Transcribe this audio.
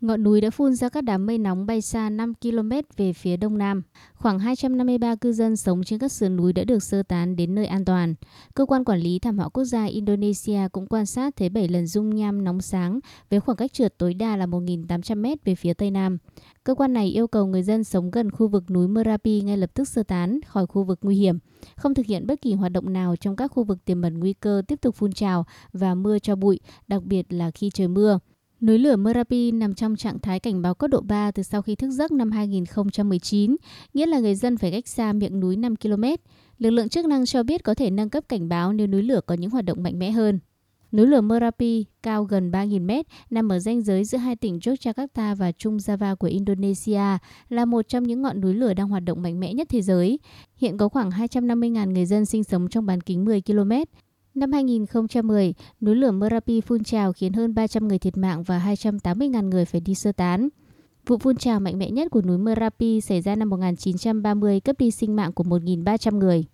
Ngọn núi đã phun ra các đám mây nóng bay xa 5 km về phía đông nam. Khoảng 253 cư dân sống trên các sườn núi đã được sơ tán đến nơi an toàn. Cơ quan quản lý thảm họa quốc gia Indonesia cũng quan sát thấy 7 lần dung nham nóng sáng với khoảng cách trượt tối đa là 1.800 m về phía tây nam. Cơ quan này yêu cầu người dân sống gần khu vực núi Merapi ngay lập tức sơ tán khỏi khu vực nguy hiểm, không thực hiện bất kỳ hoạt động nào trong các khu vực tiềm ẩn nguy cơ tiếp tục phun trào và mưa cho bụi, đặc biệt là khi trời mưa. Núi lửa Merapi nằm trong trạng thái cảnh báo cấp độ 3 từ sau khi thức giấc năm 2019, nghĩa là người dân phải cách xa miệng núi 5 km. Lực lượng chức năng cho biết có thể nâng cấp cảnh báo nếu núi lửa có những hoạt động mạnh mẽ hơn. Núi lửa Merapi cao gần 3.000 mét, nằm ở ranh giới giữa hai tỉnh Yogyakarta và Trung Java của Indonesia, là một trong những ngọn núi lửa đang hoạt động mạnh mẽ nhất thế giới. Hiện có khoảng 250.000 người dân sinh sống trong bán kính 10 km. Năm 2010, núi lửa Merapi phun trào khiến hơn 300 người thiệt mạng và 280.000 người phải đi sơ tán. Vụ phun trào mạnh mẽ nhất của núi Merapi xảy ra năm 1930 cấp đi sinh mạng của 1.300 người.